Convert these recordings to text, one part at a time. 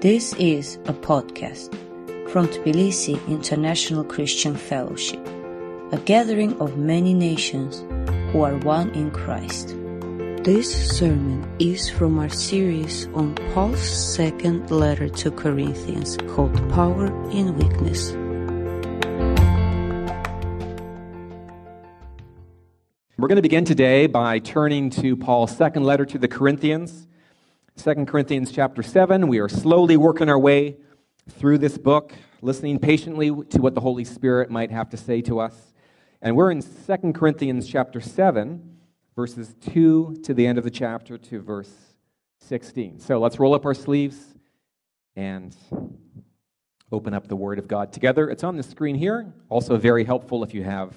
This is a podcast from Tbilisi International Christian Fellowship, a gathering of many nations who are one in Christ. This sermon is from our series on Paul's second letter to Corinthians called Power in Weakness. We're going to begin today by turning to Paul's second letter to the Corinthians, 2 Corinthians chapter 7. We are slowly working our way through this book, listening patiently to what the Holy Spirit might have to say to us. And we're in 2 Corinthians chapter 7, verses 2 to the end of the chapter to verse 16. So let's roll up our sleeves and open up the Word of God together. It's on the screen here. Also, very helpful if you have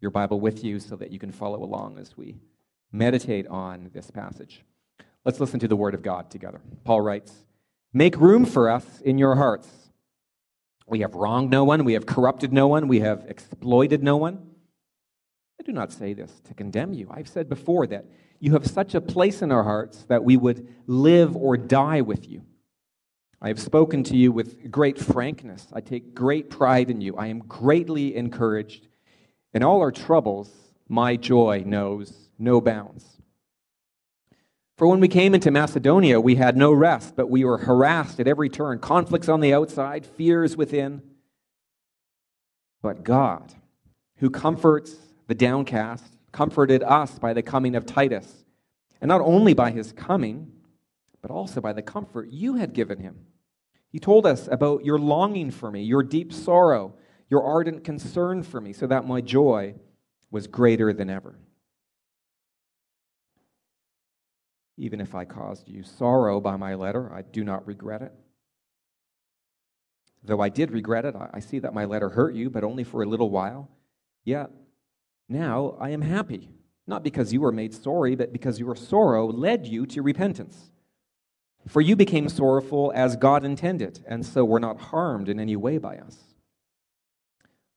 your Bible with you so that you can follow along as we meditate on this passage. Let's listen to the Word of God together. Paul writes Make room for us in your hearts. We have wronged no one, we have corrupted no one, we have exploited no one. I do not say this to condemn you. I've said before that you have such a place in our hearts that we would live or die with you. I have spoken to you with great frankness. I take great pride in you. I am greatly encouraged in all our troubles, my joy knows no bounds. For when we came into Macedonia, we had no rest, but we were harassed at every turn, conflicts on the outside, fears within. But God, who comforts the downcast, comforted us by the coming of Titus, and not only by his coming, but also by the comfort you had given him. He told us about your longing for me, your deep sorrow your ardent concern for me, so that my joy was greater than ever. Even if I caused you sorrow by my letter, I do not regret it. Though I did regret it, I see that my letter hurt you, but only for a little while. Yet now I am happy, not because you were made sorry, but because your sorrow led you to repentance. For you became sorrowful as God intended, and so were not harmed in any way by us.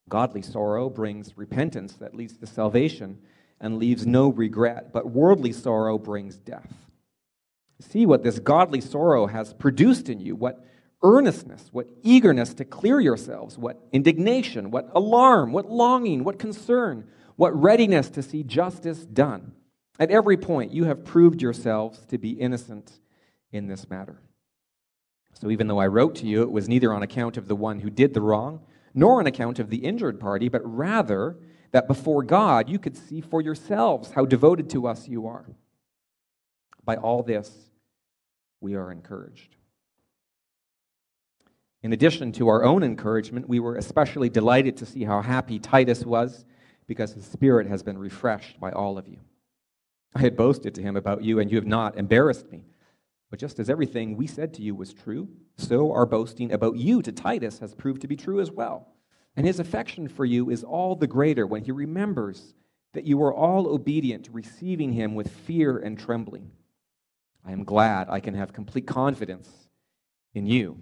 Godly sorrow brings repentance that leads to salvation and leaves no regret, but worldly sorrow brings death. See what this godly sorrow has produced in you, what earnestness, what eagerness to clear yourselves, what indignation, what alarm, what longing, what concern, what readiness to see justice done. At every point, you have proved yourselves to be innocent in this matter. So even though I wrote to you, it was neither on account of the one who did the wrong nor on account of the injured party, but rather that before God you could see for yourselves how devoted to us you are. By all this, we are encouraged. In addition to our own encouragement, we were especially delighted to see how happy Titus was because his spirit has been refreshed by all of you. I had boasted to him about you, and you have not embarrassed me. But just as everything we said to you was true, so our boasting about you to Titus has proved to be true as well. And his affection for you is all the greater when he remembers that you were all obedient, receiving him with fear and trembling. I am glad I can have complete confidence in you.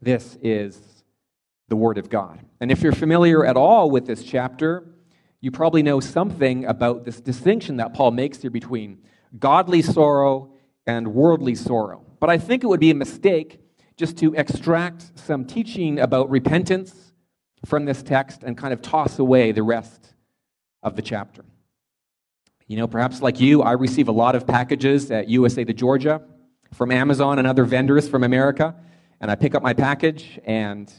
This is the Word of God. And if you're familiar at all with this chapter, you probably know something about this distinction that Paul makes here between godly sorrow and worldly sorrow. But I think it would be a mistake just to extract some teaching about repentance from this text and kind of toss away the rest of the chapter. You know, perhaps like you, I receive a lot of packages at USA to Georgia from Amazon and other vendors from America. And I pick up my package and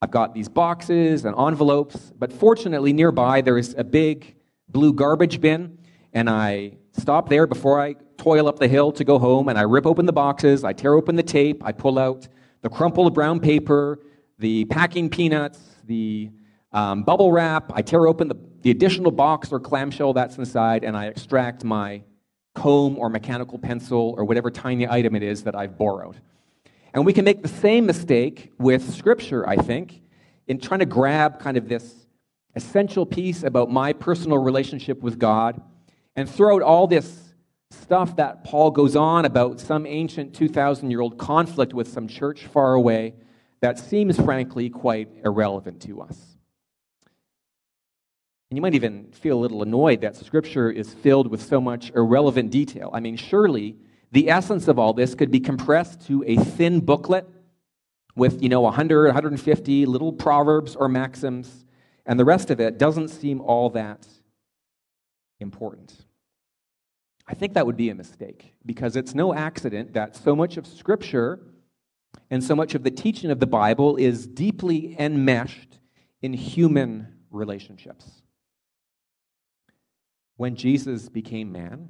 I've got these boxes and envelopes. But fortunately, nearby there is a big blue garbage bin. And I stop there before I toil up the hill to go home, and I rip open the boxes, I tear open the tape, I pull out the crumpled brown paper, the packing peanuts, the um, bubble wrap, I tear open the, the additional box or clamshell that's inside, and I extract my comb or mechanical pencil or whatever tiny item it is that I've borrowed. And we can make the same mistake with Scripture, I think, in trying to grab kind of this essential piece about my personal relationship with God and throw out all this stuff that Paul goes on about some ancient 2,000 year old conflict with some church far away that seems, frankly, quite irrelevant to us. And you might even feel a little annoyed that Scripture is filled with so much irrelevant detail. I mean, surely the essence of all this could be compressed to a thin booklet with, you know, 100, 150 little proverbs or maxims, and the rest of it doesn't seem all that important. I think that would be a mistake because it's no accident that so much of Scripture and so much of the teaching of the Bible is deeply enmeshed in human relationships. When Jesus became man,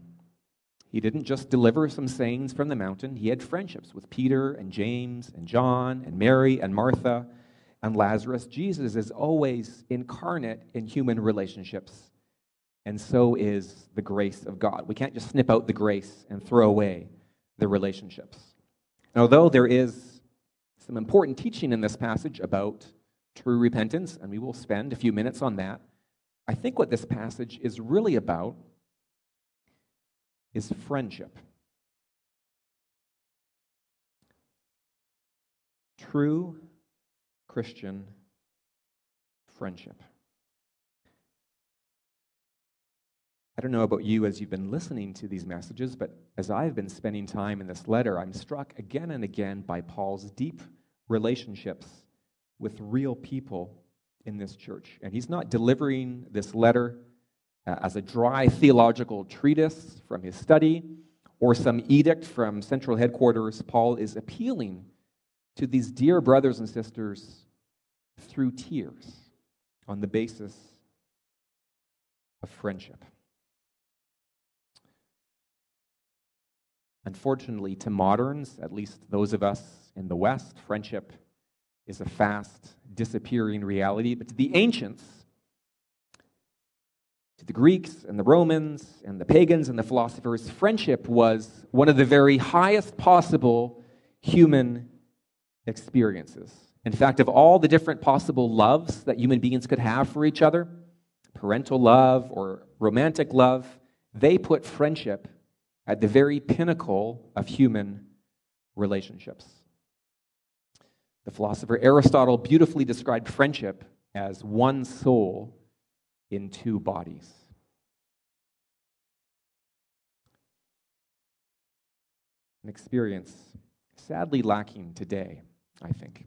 he didn't just deliver some sayings from the mountain, he had friendships with Peter and James and John and Mary and Martha and Lazarus. Jesus is always incarnate in human relationships, and so is the grace of God. We can't just snip out the grace and throw away the relationships. And although there is some important teaching in this passage about true repentance, and we will spend a few minutes on that, I think what this passage is really about is friendship. True Christian friendship. I don't know about you as you've been listening to these messages, but as I've been spending time in this letter, I'm struck again and again by Paul's deep relationships with real people in this church. And he's not delivering this letter uh, as a dry theological treatise from his study or some edict from central headquarters. Paul is appealing to these dear brothers and sisters through tears on the basis of friendship. Unfortunately, to moderns, at least those of us in the West, friendship is a fast disappearing reality. But to the ancients, to the Greeks and the Romans and the pagans and the philosophers, friendship was one of the very highest possible human experiences. In fact, of all the different possible loves that human beings could have for each other, parental love or romantic love, they put friendship at the very pinnacle of human relationships. The philosopher Aristotle beautifully described friendship as one soul in two bodies. An experience sadly lacking today, I think.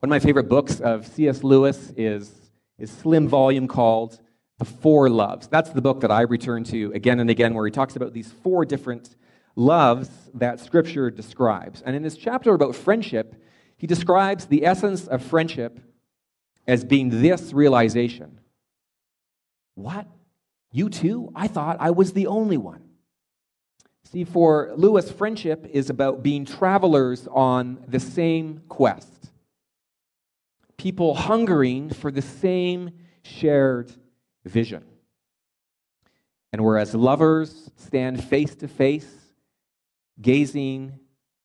One of my favorite books of C.S. Lewis is his slim volume called The Four Loves. That's the book that I return to again and again, where he talks about these four different loves that Scripture describes. And in his chapter about friendship, he describes the essence of friendship as being this realization What? You too? I thought I was the only one. See, for Lewis, friendship is about being travelers on the same quest, people hungering for the same shared vision. And whereas lovers stand face to face, gazing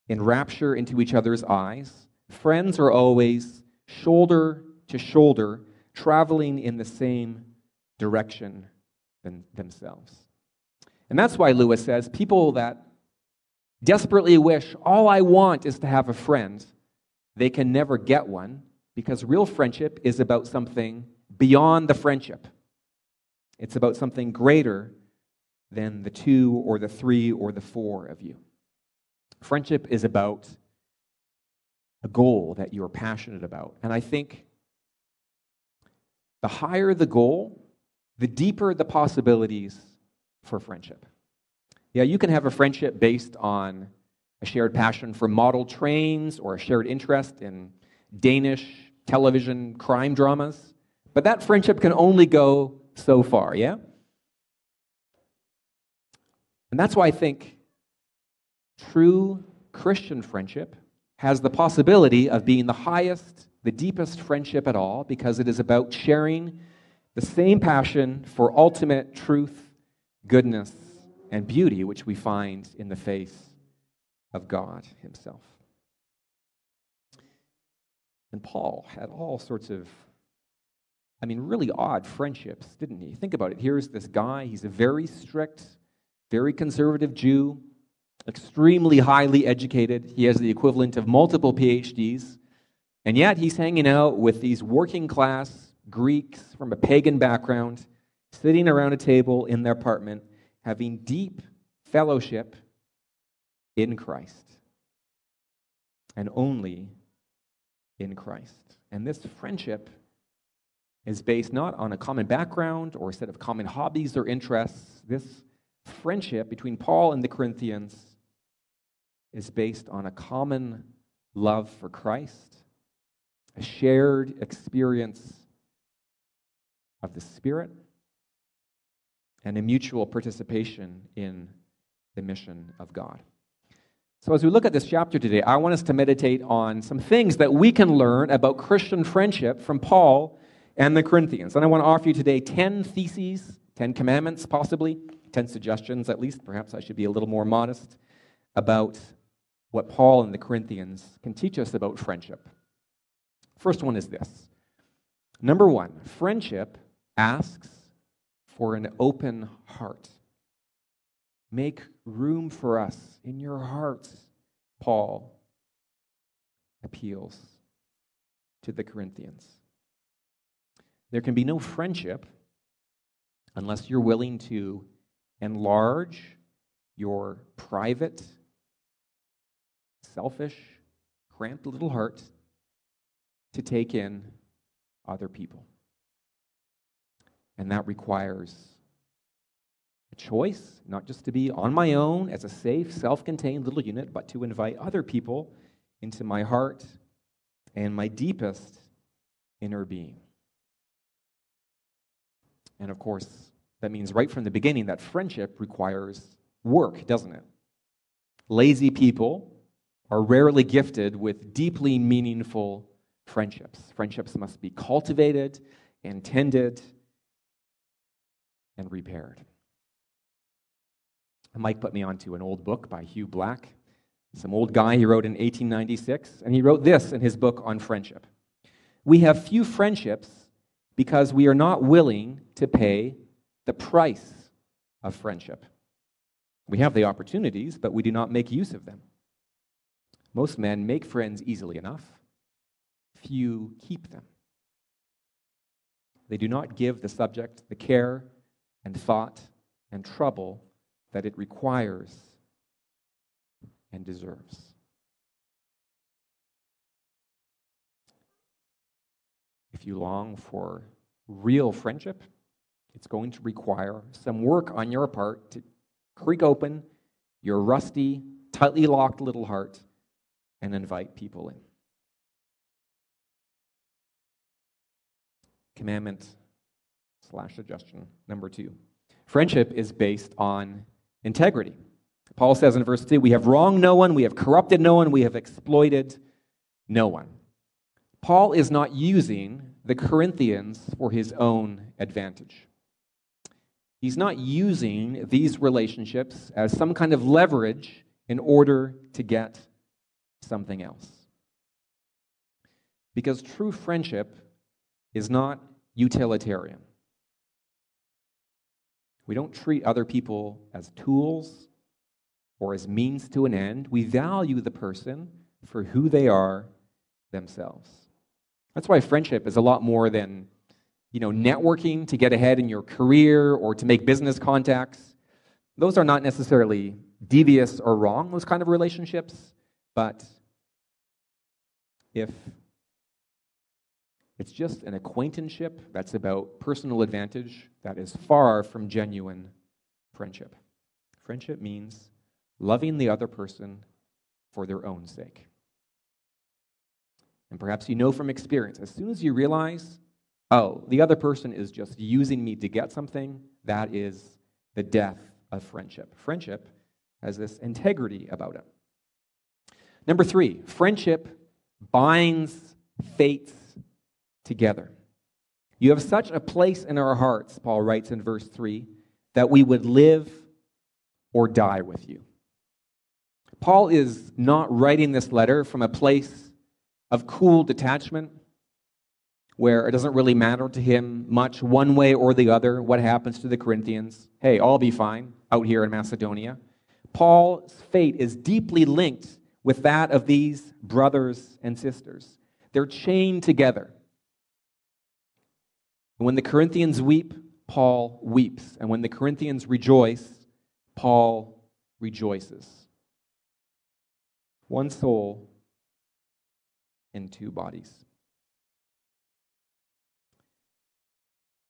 in rapture into each other's eyes, Friends are always shoulder to shoulder, traveling in the same direction than themselves. And that's why Lewis says people that desperately wish, all I want is to have a friend, they can never get one because real friendship is about something beyond the friendship. It's about something greater than the two or the three or the four of you. Friendship is about a goal that you're passionate about. And I think the higher the goal, the deeper the possibilities for friendship. Yeah, you can have a friendship based on a shared passion for model trains or a shared interest in Danish television crime dramas, but that friendship can only go so far, yeah? And that's why I think true Christian friendship has the possibility of being the highest, the deepest friendship at all because it is about sharing the same passion for ultimate truth, goodness, and beauty which we find in the face of God Himself. And Paul had all sorts of, I mean, really odd friendships, didn't he? Think about it. Here's this guy, he's a very strict, very conservative Jew extremely highly educated. He has the equivalent of multiple PhDs. And yet he's hanging out with these working class Greeks from a pagan background, sitting around a table in their apartment, having deep fellowship in Christ and only in Christ. And this friendship is based not on a common background or a set of common hobbies or interests. This friendship between Paul and the Corinthians is based on a common love for Christ, a shared experience of the Spirit, and a mutual participation in the mission of God. So, as we look at this chapter today, I want us to meditate on some things that we can learn about Christian friendship from Paul and the Corinthians. And I want to offer you today 10 theses, 10 commandments, possibly, 10 suggestions at least. Perhaps I should be a little more modest about what Paul and the Corinthians can teach us about friendship. First one is this Number one, friendship asks for an open heart. Make room for us in your hearts, Paul appeals to the Corinthians. There can be no friendship unless you're willing to enlarge your private, selfish, cramped little heart to take in other people. And that requires a choice, not just to be on my own as a safe, self contained little unit, but to invite other people into my heart and my deepest inner being. And of course, that means right from the beginning that friendship requires work, doesn't it? Lazy people are rarely gifted with deeply meaningful friendships. Friendships must be cultivated and tended and repaired. Mike put me onto an old book by Hugh Black, some old guy he wrote in 1896, and he wrote this in his book on friendship. We have few friendships because we are not willing to pay the price of friendship. We have the opportunities, but we do not make use of them. Most men make friends easily enough, few keep them. They do not give the subject the care and thought and trouble that it requires and deserves. If you long for real friendship, it's going to require some work on your part to creak open your rusty, tightly locked little heart and invite people in. Commandment slash suggestion number two. Friendship is based on integrity. Paul says in verse 2 We have wronged no one, we have corrupted no one, we have exploited no one. Paul is not using the Corinthians for his own advantage. He's not using these relationships as some kind of leverage in order to get something else. Because true friendship is not utilitarian. We don't treat other people as tools or as means to an end. We value the person for who they are themselves. That's why friendship is a lot more than, you know, networking to get ahead in your career or to make business contacts. Those are not necessarily devious or wrong, those kind of relationships, but if it's just an acquaintanceship that's about personal advantage that is far from genuine friendship. Friendship means loving the other person for their own sake. And perhaps you know from experience, as soon as you realize, oh, the other person is just using me to get something, that is the death of friendship. Friendship has this integrity about it. Number three, friendship binds fates together. You have such a place in our hearts, Paul writes in verse 3, that we would live or die with you. Paul is not writing this letter from a place of cool detachment where it doesn't really matter to him much one way or the other what happens to the Corinthians. Hey, I'll be fine out here in Macedonia. Paul's fate is deeply linked with that of these brothers and sisters. They're chained together. When the Corinthians weep, Paul weeps. And when the Corinthians rejoice, Paul rejoices. one soul in two bodies.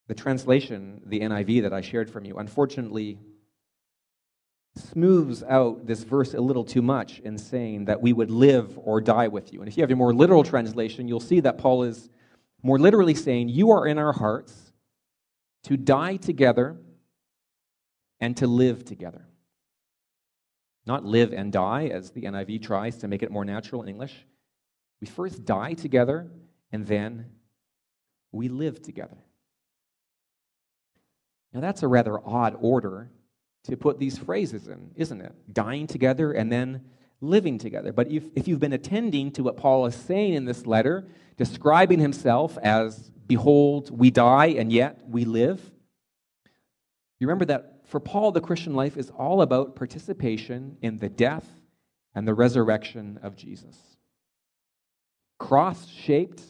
The translation, the NIV that I shared from you, unfortunately smooths out this verse a little too much in saying that we would live or die with you. And if you have your more literal translation, you'll see that Paul is more literally saying, You are in our hearts to die together and to live together. Not live and die, as the NIV tries to make it more natural in English. We first die together and then we live together. Now, that's a rather odd order to put these phrases in, isn't it? Dying together and then living together. But if, if you've been attending to what Paul is saying in this letter, describing himself as, Behold, we die and yet we live, you remember that for Paul, the Christian life is all about participation in the death and the resurrection of Jesus. Cross shaped,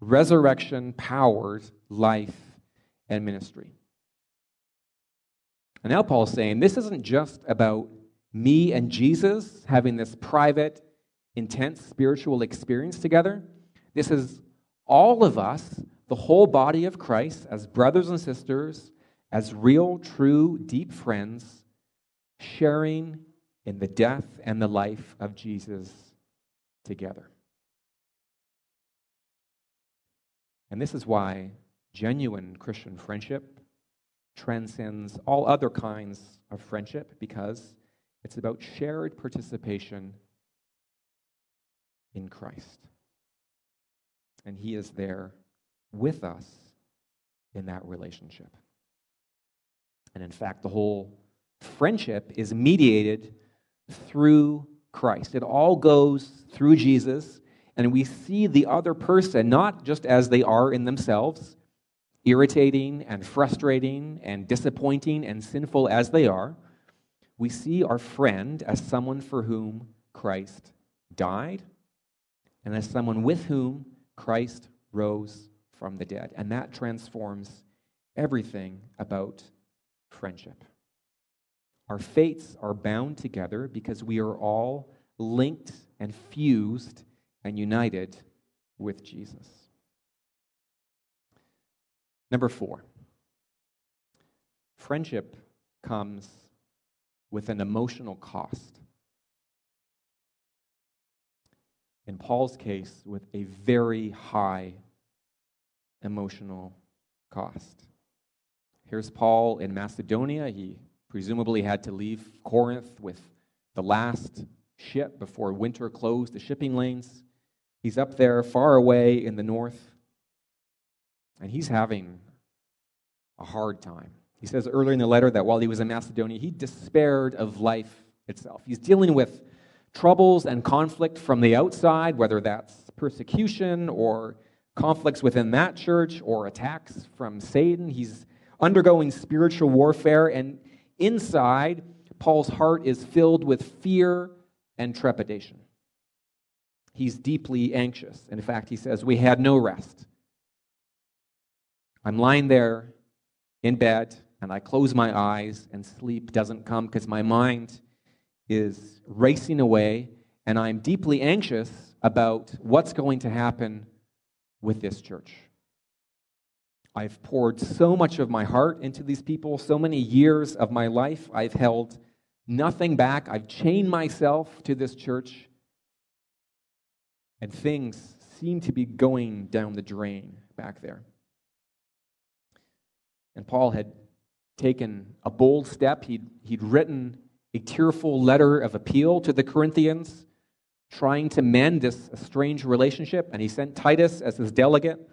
resurrection powered life and ministry. And now Paul's saying this isn't just about me and Jesus having this private, intense spiritual experience together. This is all of us, the whole body of Christ, as brothers and sisters, as real, true, deep friends, sharing in the death and the life of Jesus together. And this is why genuine Christian friendship transcends all other kinds of friendship because it's about shared participation in Christ. And He is there with us in that relationship. And in fact, the whole friendship is mediated through Christ. It all goes through Jesus, and we see the other person not just as they are in themselves, irritating and frustrating and disappointing and sinful as they are, we see our friend as someone for whom Christ died and as someone with whom Christ rose from the dead. And that transforms everything about friendship. Our fates are bound together because we are all linked and fused and united with Jesus. Number four, friendship comes with an emotional cost. In Paul's case, with a very high emotional cost. Here's Paul in Macedonia. He presumably had to leave Corinth with the last ship before winter closed the shipping lanes. He's up there far away in the north and he's having a hard time. He says earlier in the letter that while he was in Macedonia, he despaired of life itself. He's dealing with troubles and conflict from the outside, whether that's persecution or conflicts within that church or attacks from Satan. He's undergoing spiritual warfare, and inside, Paul's heart is filled with fear and trepidation. He's deeply anxious. In fact, he says, We had no rest. I'm lying there in bed and I close my eyes and sleep doesn't come because my mind is racing away and I'm deeply anxious about what's going to happen with this church. I've poured so much of my heart into these people, so many years of my life. I've held nothing back. I've chained myself to this church. And things seem to be going down the drain back there. And Paul had taken a bold step. He'd, he'd written a tearful letter of appeal to the Corinthians, trying to mend this strange relationship. And he sent Titus as his delegate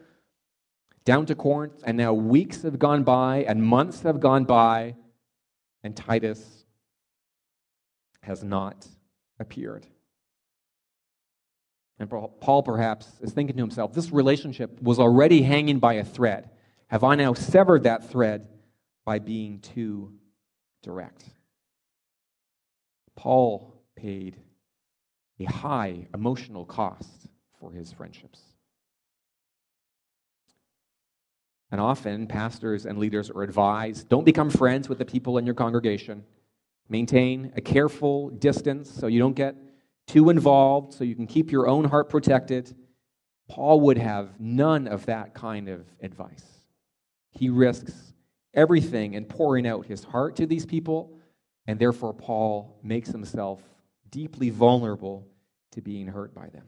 down to Corinth. And now weeks have gone by and months have gone by, and Titus has not appeared. And Paul perhaps is thinking to himself, this relationship was already hanging by a thread. Have I now severed that thread by being too direct? Paul paid a high emotional cost for his friendships. And often, pastors and leaders are advised don't become friends with the people in your congregation. Maintain a careful distance so you don't get too involved so you can keep your own heart protected. Paul would have none of that kind of advice. He risks everything in pouring out his heart to these people, and therefore Paul makes himself deeply vulnerable to being hurt by them.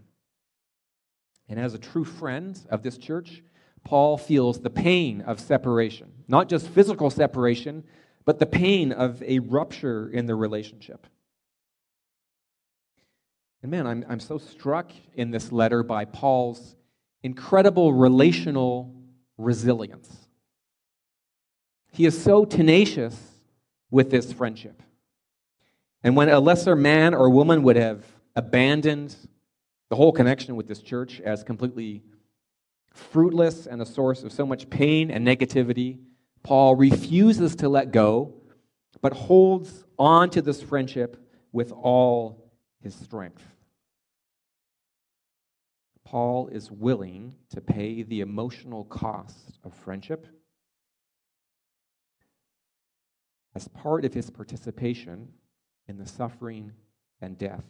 And as a true friend of this church, Paul feels the pain of separation, not just physical separation, but the pain of a rupture in the relationship. And man, I'm, I'm so struck in this letter by Paul's incredible relational resilience. He is so tenacious with this friendship. And when a lesser man or woman would have abandoned the whole connection with this church as completely fruitless and a source of so much pain and negativity, Paul refuses to let go, but holds on to this friendship with all his strength. Paul is willing to pay the emotional cost of friendship as part of his participation in the suffering and death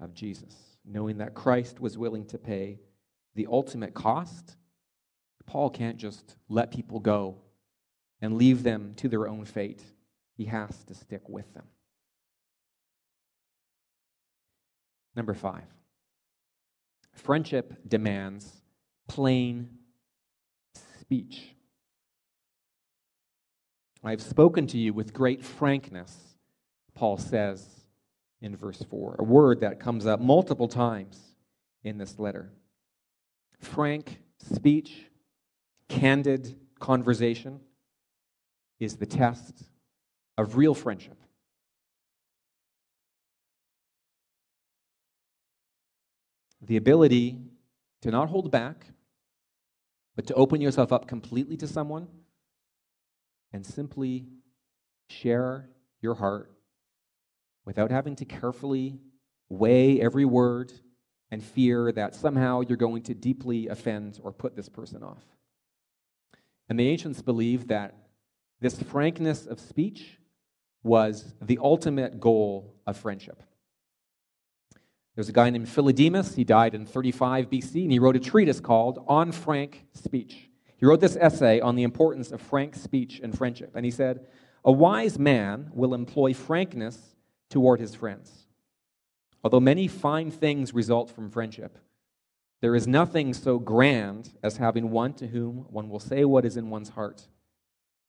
of Jesus, knowing that Christ was willing to pay the ultimate cost. Paul can't just let people go and leave them to their own fate. He has to stick with them. Number five, friendship demands plain speech. I've spoken to you with great frankness, Paul says in verse 4, a word that comes up multiple times in this letter. Frank speech, candid conversation is the test of real friendship. The ability to not hold back, but to open yourself up completely to someone and simply share your heart without having to carefully weigh every word and fear that somehow you're going to deeply offend or put this person off. And the ancients believed that this frankness of speech was the ultimate goal of friendship. There's a guy named Philodemus. He died in 35 BC, and he wrote a treatise called On Frank Speech. He wrote this essay on the importance of frank speech and friendship. And he said, A wise man will employ frankness toward his friends. Although many fine things result from friendship, there is nothing so grand as having one to whom one will say what is in one's heart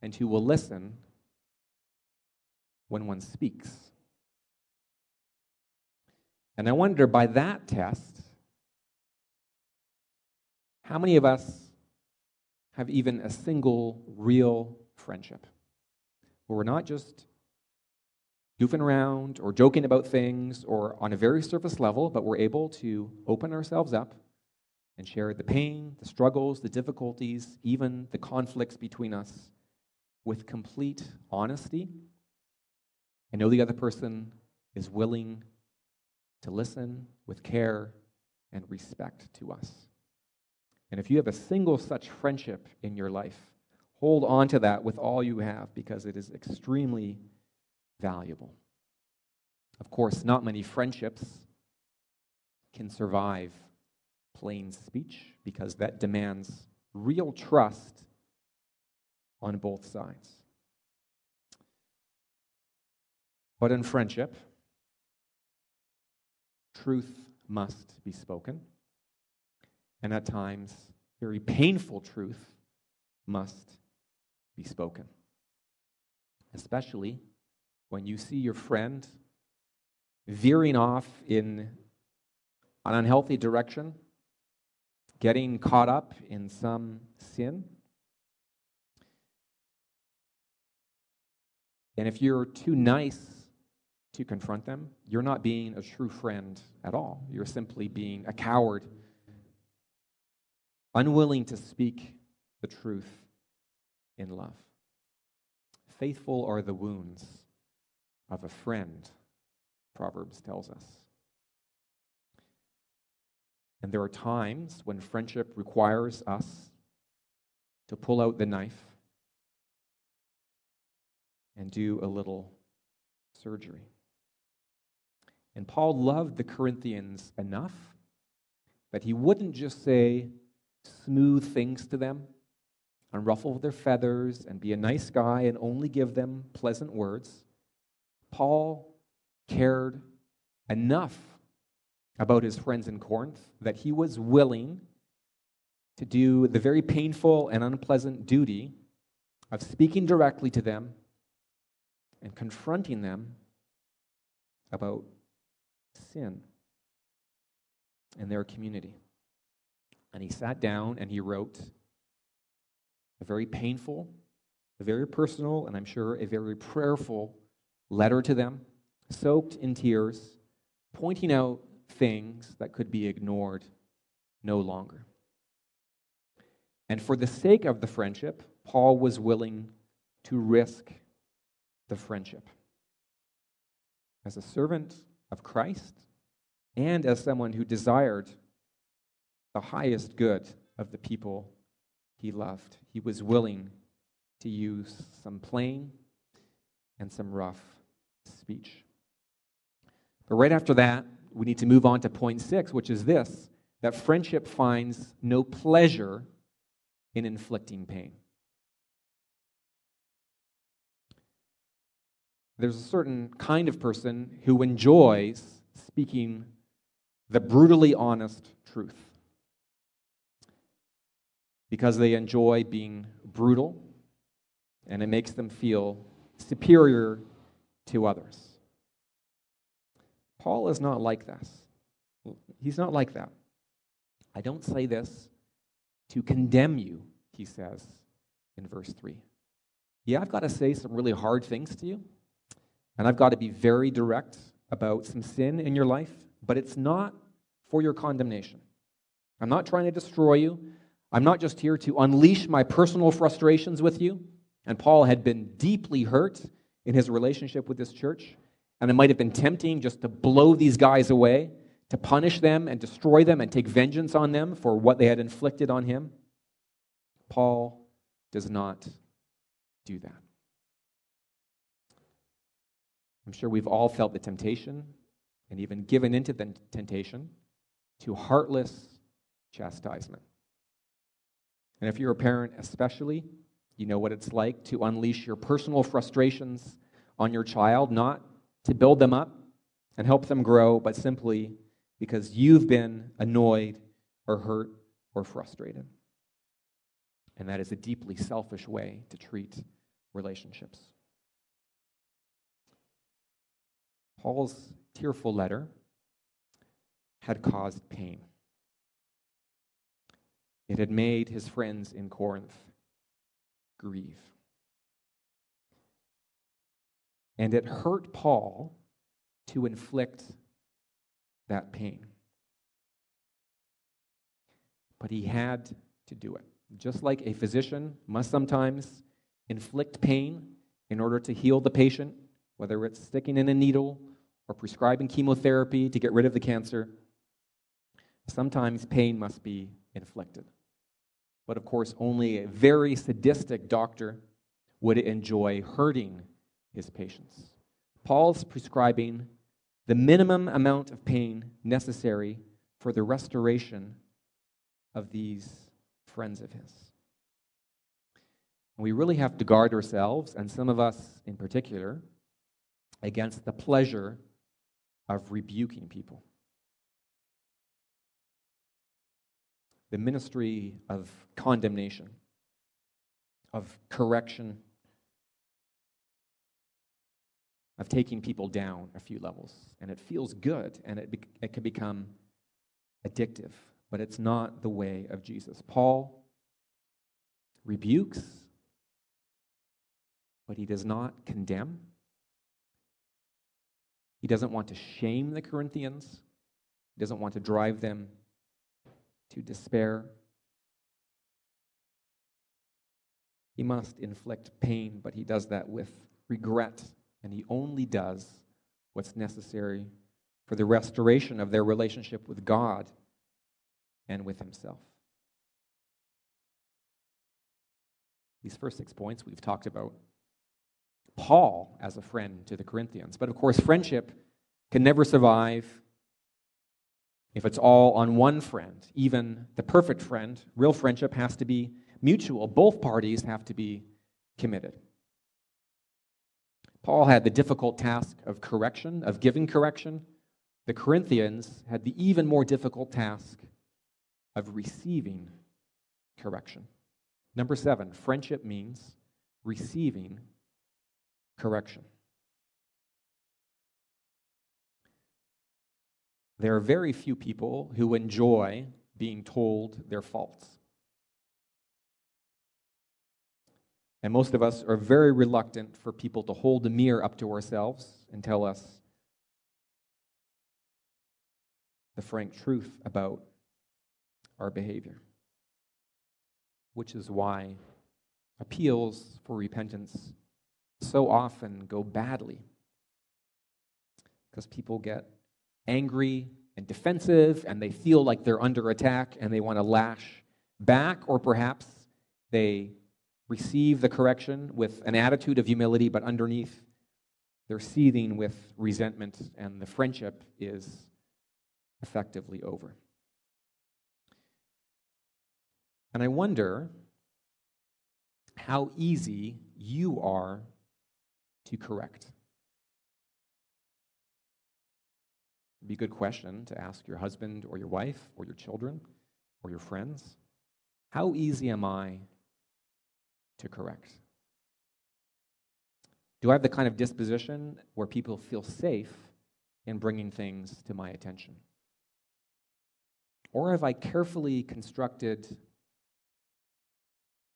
and who will listen when one speaks. And I wonder by that test, how many of us have even a single real friendship where we're not just goofing around or joking about things or on a very surface level, but we're able to open ourselves up and share the pain, the struggles, the difficulties, even the conflicts between us with complete honesty. I know the other person is willing to listen with care and respect to us. And if you have a single such friendship in your life, hold on to that with all you have because it is extremely valuable. Of course, not many friendships can survive plain speech because that demands real trust on both sides. But in friendship, truth must be spoken, and at times, very painful truth must be spoken, especially when you see your friend veering off in an unhealthy direction, getting caught up in some sin. And if you're too nice to confront them, you're not being a true friend at all. You're simply being a coward, unwilling to speak the truth in love. Faithful are the wounds of a friend, Proverbs tells us. And there are times when friendship requires us to pull out the knife and do a little surgery. And Paul loved the Corinthians enough that he wouldn't just say smooth things to them, unruffle their feathers, and be a nice guy and only give them pleasant words. Paul cared enough about his friends in Corinth that he was willing to do the very painful and unpleasant duty of speaking directly to them and confronting them about sin in their community. And he sat down and he wrote a very painful, a very personal, and I'm sure a very prayerful letter to them, soaked in tears, pointing out things that could be ignored no longer. And for the sake of the friendship, Paul was willing to risk the friendship. As a servant of Christ and as someone who desired the highest good of the people he loved, he was willing to use some plain and some rough speech. But right after that, we need to move on to point six, which is this that friendship finds no pleasure in inflicting pain. There's a certain kind of person who enjoys speaking the brutally honest truth because they enjoy being brutal and it makes them feel superior to others. Paul is not like this. He's not like that. I don't say this to condemn you, he says in verse 3. Yeah, I've got to say some really hard things to you, and I've got to be very direct about some sin in your life, but it's not for your condemnation. I'm not trying to destroy you. I'm not just here to unleash my personal frustrations with you. And Paul had been deeply hurt in his relationship with this church, and it might have been tempting just to blow these guys away to punish them and destroy them and take vengeance on them for what they had inflicted on him. Paul does not do that. I'm sure we've all felt the temptation and even given into the temptation to heartless chastisement. And if you're a parent, especially, you know what it's like to unleash your personal frustrations on your child, not to build them up and help them grow, but simply because you've been annoyed or hurt or frustrated. And that is a deeply selfish way to treat relationships. Paul's tearful letter had caused pain. It had made his friends in Corinth grieve. And it hurt Paul to inflict that pain. But he had to do it. Just like a physician must sometimes inflict pain in order to heal the patient, whether it's sticking in a needle or prescribing chemotherapy to get rid of the cancer, sometimes pain must be inflicted. But of course, only a very sadistic doctor would enjoy hurting his patients. Paul's prescribing the minimum amount of pain necessary for the restoration of these friends of his. We really have to guard ourselves, and some of us in particular, against the pleasure of rebuking people. The ministry of condemnation, of correction, of taking people down a few levels. And it feels good and it, be- it can become addictive, but it's not the way of Jesus. Paul rebukes, but he does not condemn. He doesn't want to shame the Corinthians, he doesn't want to drive them to despair. He must inflict pain, but he does that with regret and he only does what's necessary for the restoration of their relationship with God and with himself. These first six points we've talked about Paul as a friend to the Corinthians. But of course, friendship can never survive if it's all on one friend. Even the perfect friend, real friendship has to be mutual. Both parties have to be committed. Paul had the difficult task of correction, of giving correction. The Corinthians had the even more difficult task of receiving correction. Number seven, friendship means receiving correction. There are very few people who enjoy being told their faults. And most of us are very reluctant for people to hold a mirror up to ourselves and tell us the frank truth about our behavior. Which is why appeals for repentance so often go badly. Because people get angry and defensive and they feel like they're under attack and they want to lash back, or perhaps they receive the correction with an attitude of humility, but underneath they're seething with resentment and the friendship is effectively over. And I wonder how easy you are to correct. It'd be a good question to ask your husband or your wife or your children or your friends. How easy am I to correct? Do I have the kind of disposition where people feel safe in bringing things to my attention? Or have I carefully constructed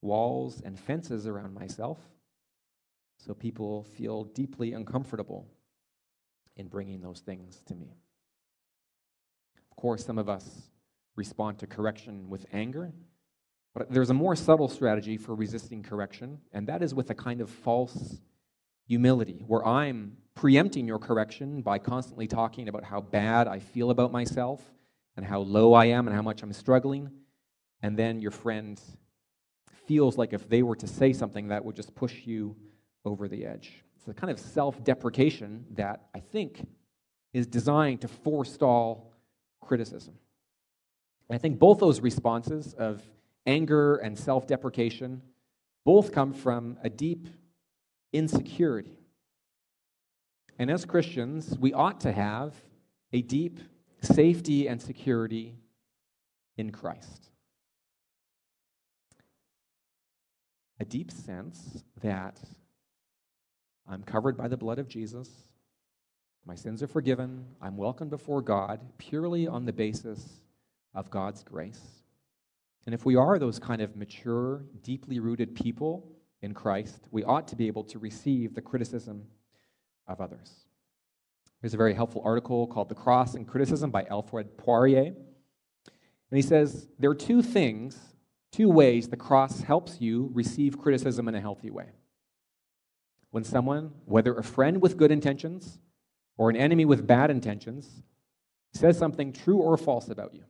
walls and fences around myself so people feel deeply uncomfortable in bringing those things to me. Of course, some of us respond to correction with anger, but there's a more subtle strategy for resisting correction, and that is with a kind of false humility, where I'm preempting your correction by constantly talking about how bad I feel about myself and how low I am and how much I'm struggling. And then your friend feels like if they were to say something, that would just push you over the edge. It's a kind of self deprecation that I think is designed to forestall criticism. And I think both those responses of anger and self deprecation both come from a deep insecurity. And as Christians, we ought to have a deep safety and security in Christ. a deep sense that I'm covered by the blood of Jesus, my sins are forgiven, I'm welcomed before God purely on the basis of God's grace. And if we are those kind of mature, deeply rooted people in Christ, we ought to be able to receive the criticism of others. There's a very helpful article called The Cross and Criticism by Alfred Poirier. And he says there are two things two ways the cross helps you receive criticism in a healthy way. When someone, whether a friend with good intentions or an enemy with bad intentions, says something true or false about you,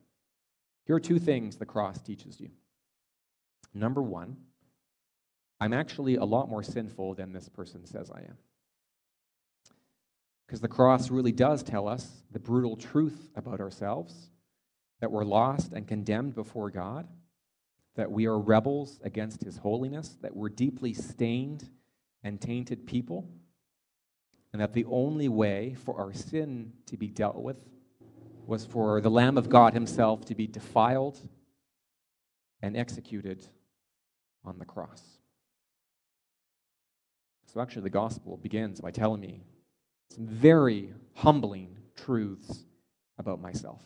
here are two things the cross teaches you. Number one, I'm actually a lot more sinful than this person says I am. Because the cross really does tell us the brutal truth about ourselves that we're lost and condemned before God that we are rebels against his holiness, that we're deeply stained and tainted people, and that the only way for our sin to be dealt with was for the Lamb of God himself to be defiled and executed on the cross. So, actually, the gospel begins by telling me some very humbling truths about myself.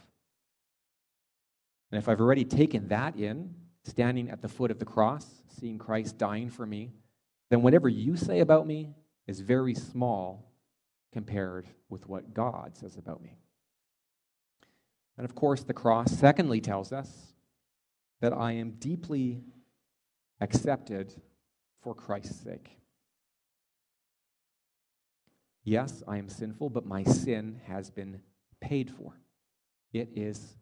And if I've already taken that in, standing at the foot of the cross, seeing Christ dying for me, then whatever you say about me is very small compared with what God says about me. And of course, the cross, secondly, tells us that I am deeply accepted for Christ's sake. Yes, I am sinful, but my sin has been paid for. It is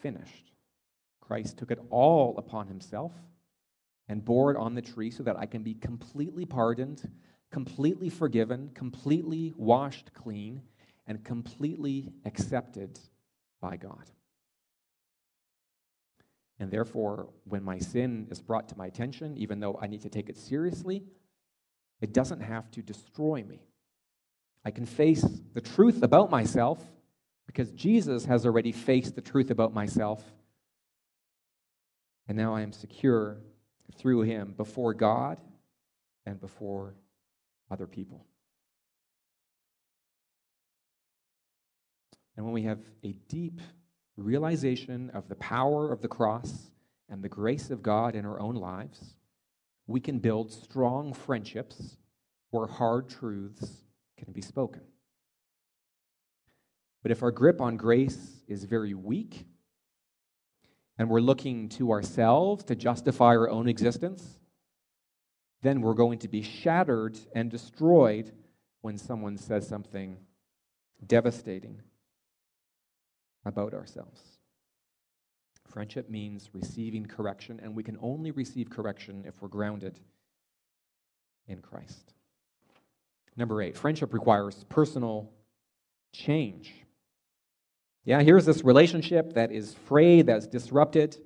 finished. Christ took it all upon himself and bore it on the tree so that I can be completely pardoned, completely forgiven, completely washed clean, and completely accepted by God. And therefore, when my sin is brought to my attention, even though I need to take it seriously, it doesn't have to destroy me. I can face the truth about myself because Jesus has already faced the truth about myself. And now I am secure through him before God and before other people. And when we have a deep realization of the power of the cross and the grace of God in our own lives, we can build strong friendships where hard truths can be spoken. But if our grip on grace is very weak, and we're looking to ourselves to justify our own existence, then we're going to be shattered and destroyed when someone says something devastating about ourselves. Friendship means receiving correction, and we can only receive correction if we're grounded in Christ. Number eight, friendship requires personal change. Yeah, here's this relationship that is frayed, that's disrupted.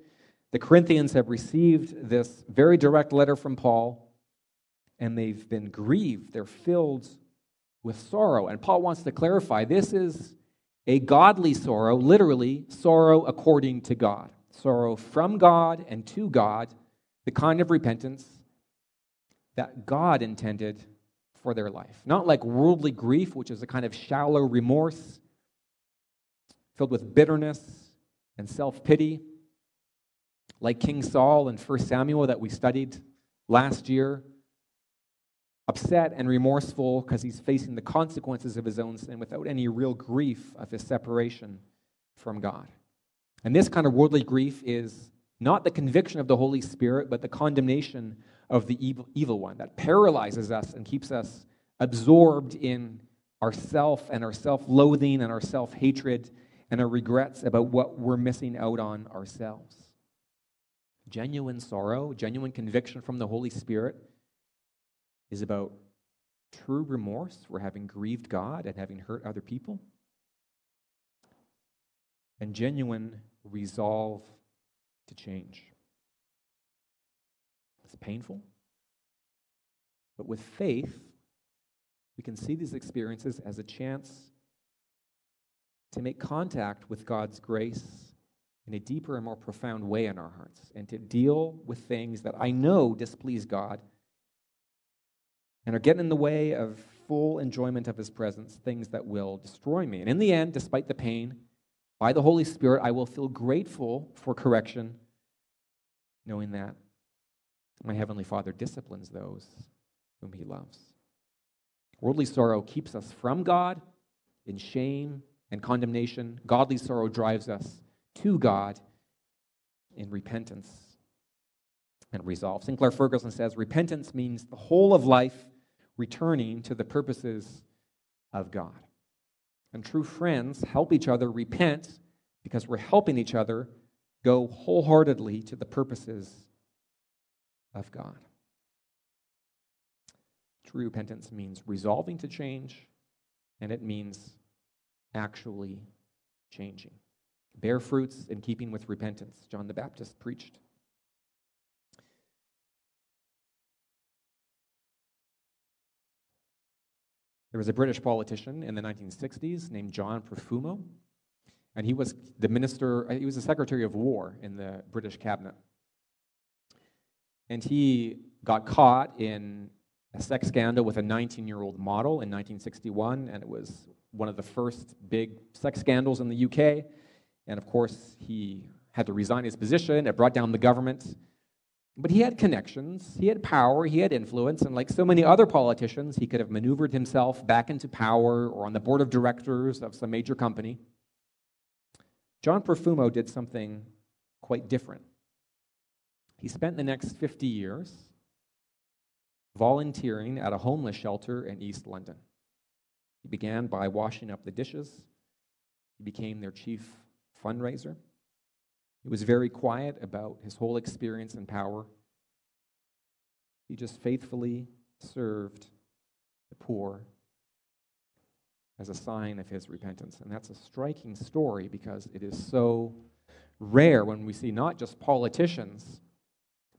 The Corinthians have received this very direct letter from Paul, and they've been grieved. They're filled with sorrow. And Paul wants to clarify this is a godly sorrow, literally, sorrow according to God. Sorrow from God and to God, the kind of repentance that God intended for their life. Not like worldly grief, which is a kind of shallow remorse filled with bitterness and self pity, like King Saul in 1 Samuel that we studied last year, upset and remorseful because he's facing the consequences of his own sin without any real grief of his separation from God. And this kind of worldly grief is not the conviction of the Holy Spirit, but the condemnation of the evil, evil one that paralyzes us and keeps us absorbed in ourself and our self-loathing and our self-hatred and our regrets about what we're missing out on ourselves. Genuine sorrow, genuine conviction from the Holy Spirit is about true remorse for having grieved God and having hurt other people, and genuine resolve to change. It's painful, but with faith, we can see these experiences as a chance to make contact with God's grace in a deeper and more profound way in our hearts and to deal with things that I know displease God and are getting in the way of full enjoyment of his presence, things that will destroy me. And in the end, despite the pain, by the Holy Spirit, I will feel grateful for correction, knowing that my Heavenly Father disciplines those whom he loves. Worldly sorrow keeps us from God in shame and condemnation. Godly sorrow drives us to God in repentance and resolve. Sinclair Ferguson says repentance means the whole of life returning to the purposes of God. And true friends help each other repent because we're helping each other go wholeheartedly to the purposes of God. True repentance means resolving to change, and it means actually changing. Bear fruits in keeping with repentance, John the Baptist preached. There was a British politician in the 1960s named John Profumo, and he was the minister, uh, he was the Secretary of War in the British cabinet. And he got caught in a sex scandal with a 19 year old model in 1961, and it was one of the first big sex scandals in the UK. And of course, he had to resign his position. It brought down the government. But he had connections, he had power, he had influence, and like so many other politicians, he could have maneuvered himself back into power or on the board of directors of some major company. John Profumo did something quite different. He spent the next 50 years volunteering at a homeless shelter in East London. He began by washing up the dishes. He became their chief fundraiser. He was very quiet about his whole experience and power. He just faithfully served the poor as a sign of his repentance. And that's a striking story because it is so rare when we see not just politicians,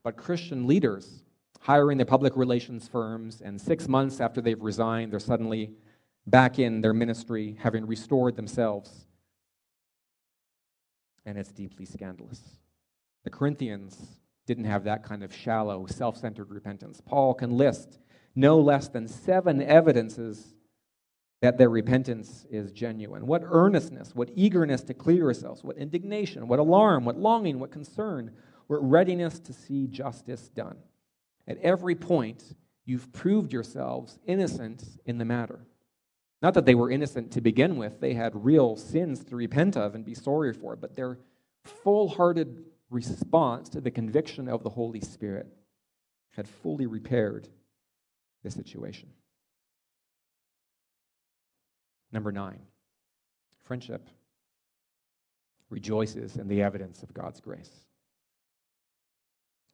but Christian leaders hiring their public relations firms, and six months after they've resigned, they're suddenly back in their ministry, having restored themselves. And it's deeply scandalous. The Corinthians didn't have that kind of shallow, self centered repentance. Paul can list no less than seven evidences that their repentance is genuine. What earnestness, what eagerness to clear yourselves, what indignation, what alarm, what longing, what concern, what readiness to see justice done. At every point, you've proved yourselves innocent in the matter. Not that they were innocent to begin with, they had real sins to repent of and be sorry for, but their full hearted response to the conviction of the Holy Spirit had fully repaired the situation. Number nine, friendship rejoices in the evidence of God's grace.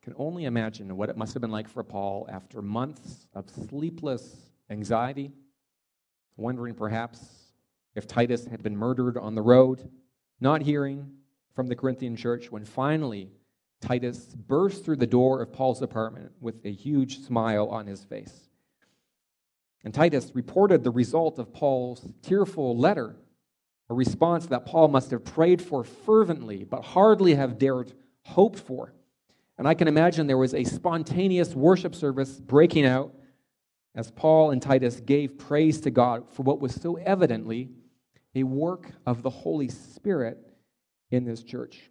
Can only imagine what it must have been like for Paul after months of sleepless anxiety, wondering perhaps if Titus had been murdered on the road, not hearing from the Corinthian church when finally Titus burst through the door of Paul's apartment with a huge smile on his face. And Titus reported the result of Paul's tearful letter, a response that Paul must have prayed for fervently, but hardly have dared hope for. And I can imagine there was a spontaneous worship service breaking out as Paul and Titus gave praise to God for what was so evidently a work of the Holy Spirit in this church.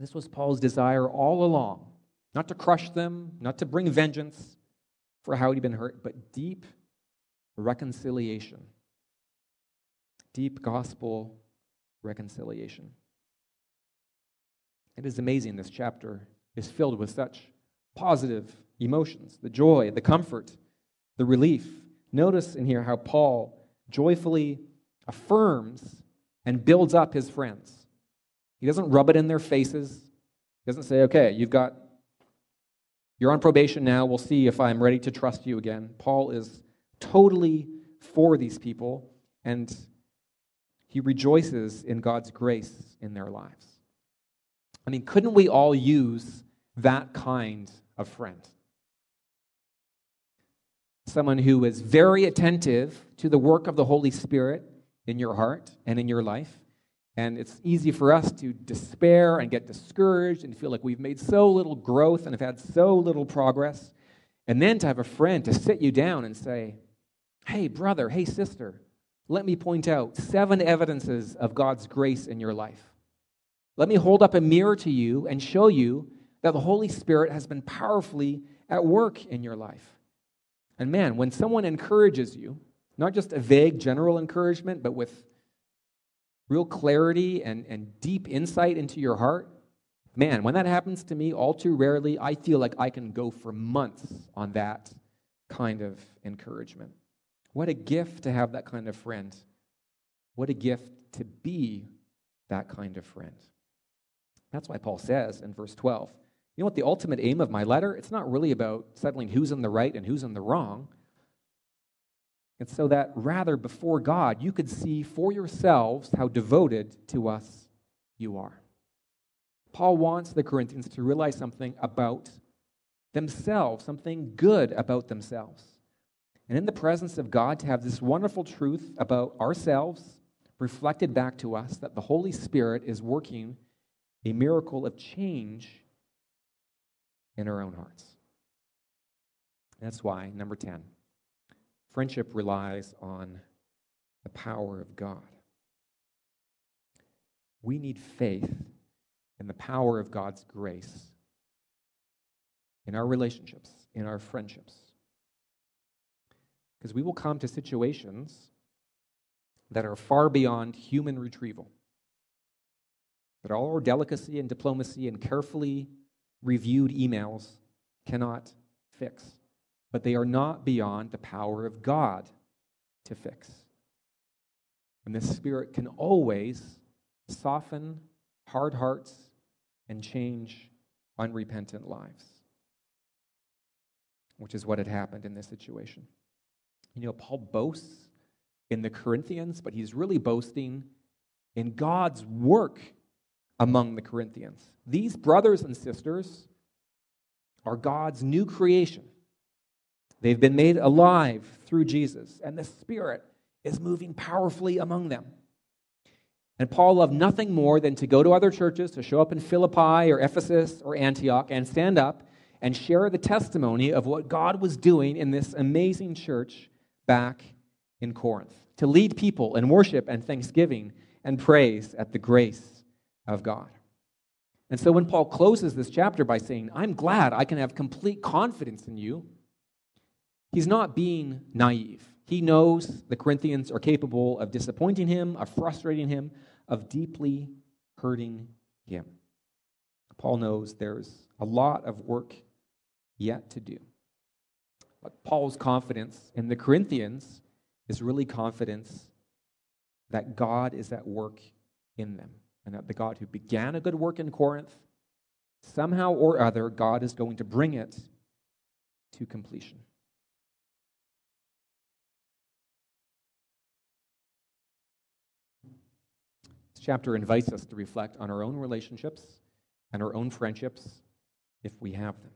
This was Paul's desire all along not to crush them, not to bring vengeance for how he'd been hurt, but deep reconciliation. Deep gospel reconciliation. It is amazing this chapter is filled with such positive emotions the joy, the comfort, the relief. Notice in here how Paul joyfully affirms and builds up his friends. He doesn't rub it in their faces. He doesn't say, okay, you've got, you're on probation now. We'll see if I'm ready to trust you again. Paul is totally for these people, and he rejoices in God's grace in their lives. I mean, couldn't we all use that kind of friend? Someone who is very attentive to the work of the Holy Spirit in your heart and in your life. And it's easy for us to despair and get discouraged and feel like we've made so little growth and have had so little progress. And then to have a friend to sit you down and say, Hey, brother, hey, sister, let me point out seven evidences of God's grace in your life. Let me hold up a mirror to you and show you that the Holy Spirit has been powerfully at work in your life. And man, when someone encourages you, not just a vague general encouragement, but with real clarity and, and deep insight into your heart, man, when that happens to me, all too rarely, I feel like I can go for months on that kind of encouragement. What a gift to have that kind of friend. What a gift to be that kind of friend. That's why Paul says in verse 12, you know what the ultimate aim of my letter? It's not really about settling who's in the right and who's in the wrong. It's so that rather before God, you could see for yourselves how devoted to us you are. Paul wants the Corinthians to realize something about themselves, something good about themselves and in the presence of God to have this wonderful truth about ourselves reflected back to us that the Holy Spirit is working a miracle of change in our own hearts. That's why, number 10, friendship relies on the power of God. We need faith in the power of God's grace in our relationships, in our friendships. Because we will come to situations that are far beyond human retrieval, that all our delicacy and diplomacy and carefully reviewed emails cannot fix. But they are not beyond the power of God to fix. And the Spirit can always soften hard hearts and change unrepentant lives, which is what had happened in this situation. You know, Paul boasts in the Corinthians, but he's really boasting in God's work among the Corinthians. These brothers and sisters are God's new creation. They've been made alive through Jesus, and the Spirit is moving powerfully among them. And Paul loved nothing more than to go to other churches, to show up in Philippi or Ephesus or Antioch and stand up and share the testimony of what God was doing in this amazing church back in Corinth, to lead people in worship and thanksgiving and praise at the grace of God. And so when Paul closes this chapter by saying, I'm glad I can have complete confidence in you, he's not being naive. He knows the Corinthians are capable of disappointing him, of frustrating him, of deeply hurting him. Paul knows there's a lot of work yet to do. But Paul's confidence in the Corinthians is really confidence that God is at work in them, and that the God who began a good work in Corinth, somehow or other, God is going to bring it to completion. This chapter invites us to reflect on our own relationships and our own friendships if we have them.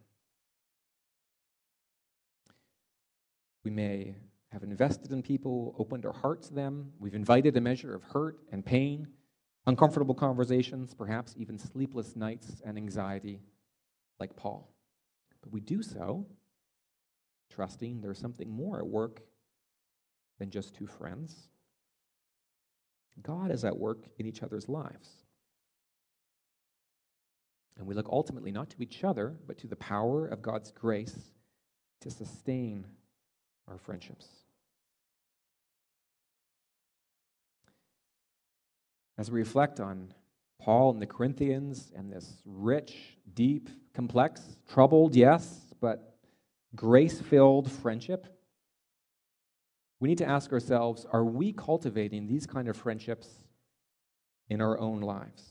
We may have invested in people, opened our hearts to them. We've invited a measure of hurt and pain, uncomfortable conversations, perhaps even sleepless nights and anxiety, like Paul. But we do so trusting there's something more at work than just two friends God is at work in each other's lives. And we look ultimately not to each other, but to the power of God's grace to sustain our friendships. As we reflect on Paul and the Corinthians and this rich, deep, complex, troubled, yes, but grace filled friendship, we need to ask ourselves are we cultivating these kind of friendships in our own lives?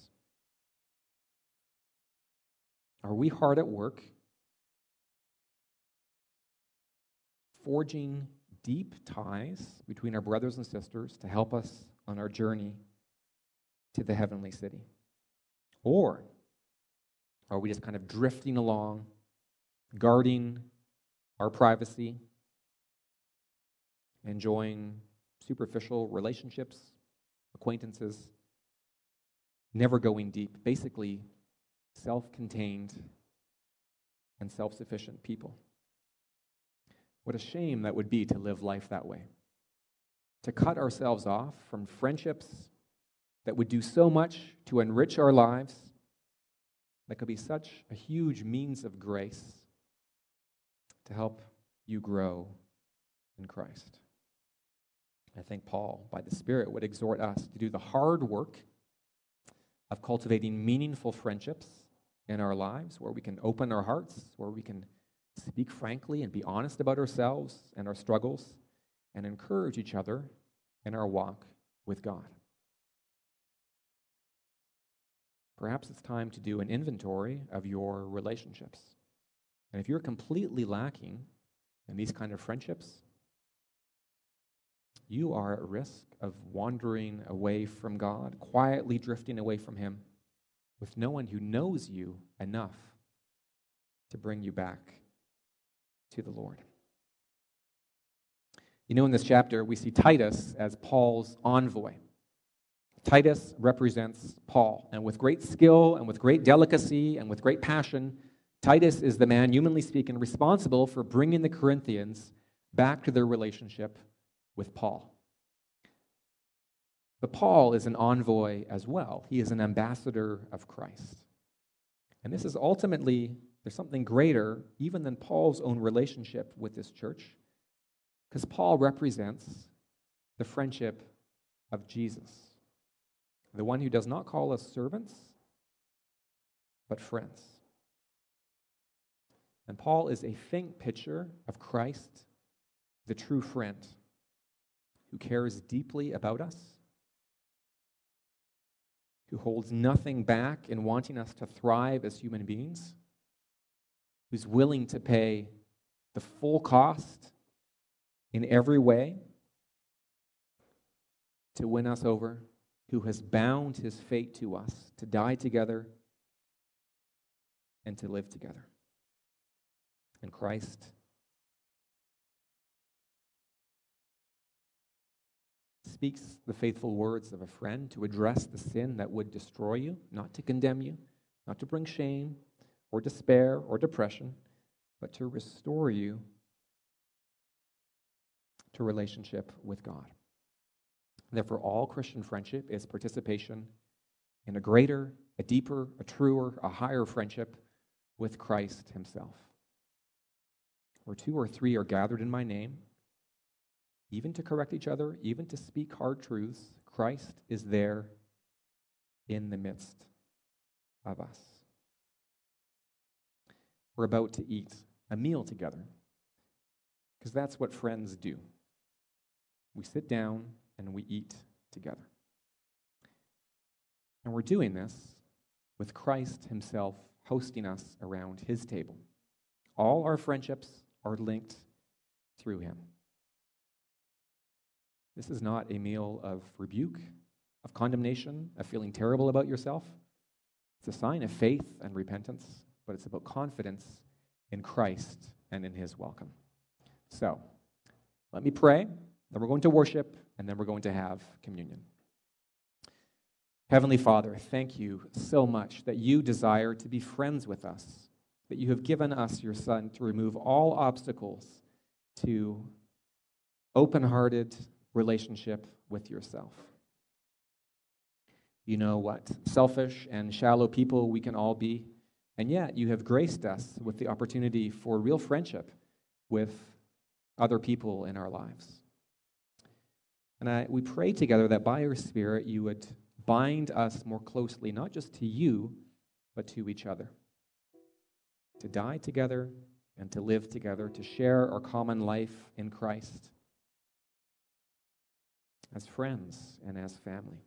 Are we hard at work forging deep ties between our brothers and sisters to help us on our journey to the heavenly city? Or are we just kind of drifting along, guarding our privacy, enjoying superficial relationships, acquaintances, never going deep, basically self contained and self sufficient people. What a shame that would be to live life that way. To cut ourselves off from friendships that would do so much to enrich our lives, that could be such a huge means of grace to help you grow in Christ. I think Paul, by the Spirit, would exhort us to do the hard work of cultivating meaningful friendships in our lives where we can open our hearts, where we can speak frankly and be honest about ourselves and our struggles, and encourage each other in our walk with God. Perhaps it's time to do an inventory of your relationships. And if you're completely lacking in these kind of friendships, you are at risk of wandering away from God, quietly drifting away from Him, with no one who knows you enough to bring you back to the Lord. You know, in this chapter, we see Titus as Paul's envoy. Titus represents Paul, and with great skill and with great delicacy and with great passion, Titus is the man, humanly speaking, responsible for bringing the Corinthians back to their relationship with Paul. But Paul is an envoy as well. He is an ambassador of Christ. And this is ultimately, there's something greater even than Paul's own relationship with this church, because Paul represents the friendship of Jesus, the one who does not call us servants, but friends. And Paul is a faint picture of Christ, the true friend who cares deeply about us, who holds nothing back in wanting us to thrive as human beings, who's willing to pay the full cost in every way, to win us over, who has bound his fate to us to die together and to live together. And Christ speaks the faithful words of a friend to address the sin that would destroy you, not to condemn you, not to bring shame or despair or depression, but to restore you to relationship with God. Therefore, all Christian friendship is participation in a greater, a deeper, a truer, a higher friendship with Christ Himself. Where two or three are gathered in my name, even to correct each other, even to speak hard truths, Christ is there in the midst of us. We're about to eat a meal together because that's what friends do. We sit down and we eat together. And we're doing this with Christ Himself hosting us around His table. All our friendships are linked through Him. This is not a meal of rebuke, of condemnation, of feeling terrible about yourself. It's a sign of faith and repentance, but it's about confidence in Christ and in his welcome. So, let me pray, then we're going to worship, and then we're going to have communion. Heavenly Father, thank you so much that you desire to be friends with us, that you have given us your Son to remove all obstacles to open hearted, relationship with yourself. You know what selfish and shallow people we can all be, and yet you have graced us with the opportunity for real friendship with other people in our lives. And I, we pray together that by your Spirit you would bind us more closely, not just to you, but to each other. To die together and to live together, to share our common life in Christ as friends and as family.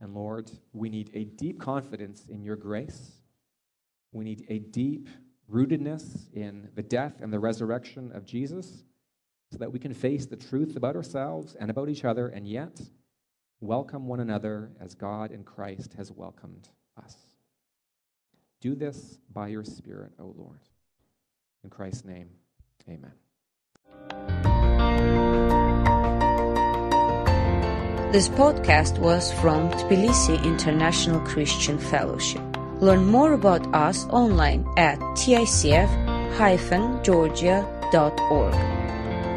And Lord, we need a deep confidence in your grace. We need a deep rootedness in the death and the resurrection of Jesus so that we can face the truth about ourselves and about each other and yet welcome one another as God in Christ has welcomed us. Do this by your Spirit, O Lord. In Christ's name, amen. This podcast was from Tbilisi International Christian Fellowship. Learn more about us online at ticf-georgia.org.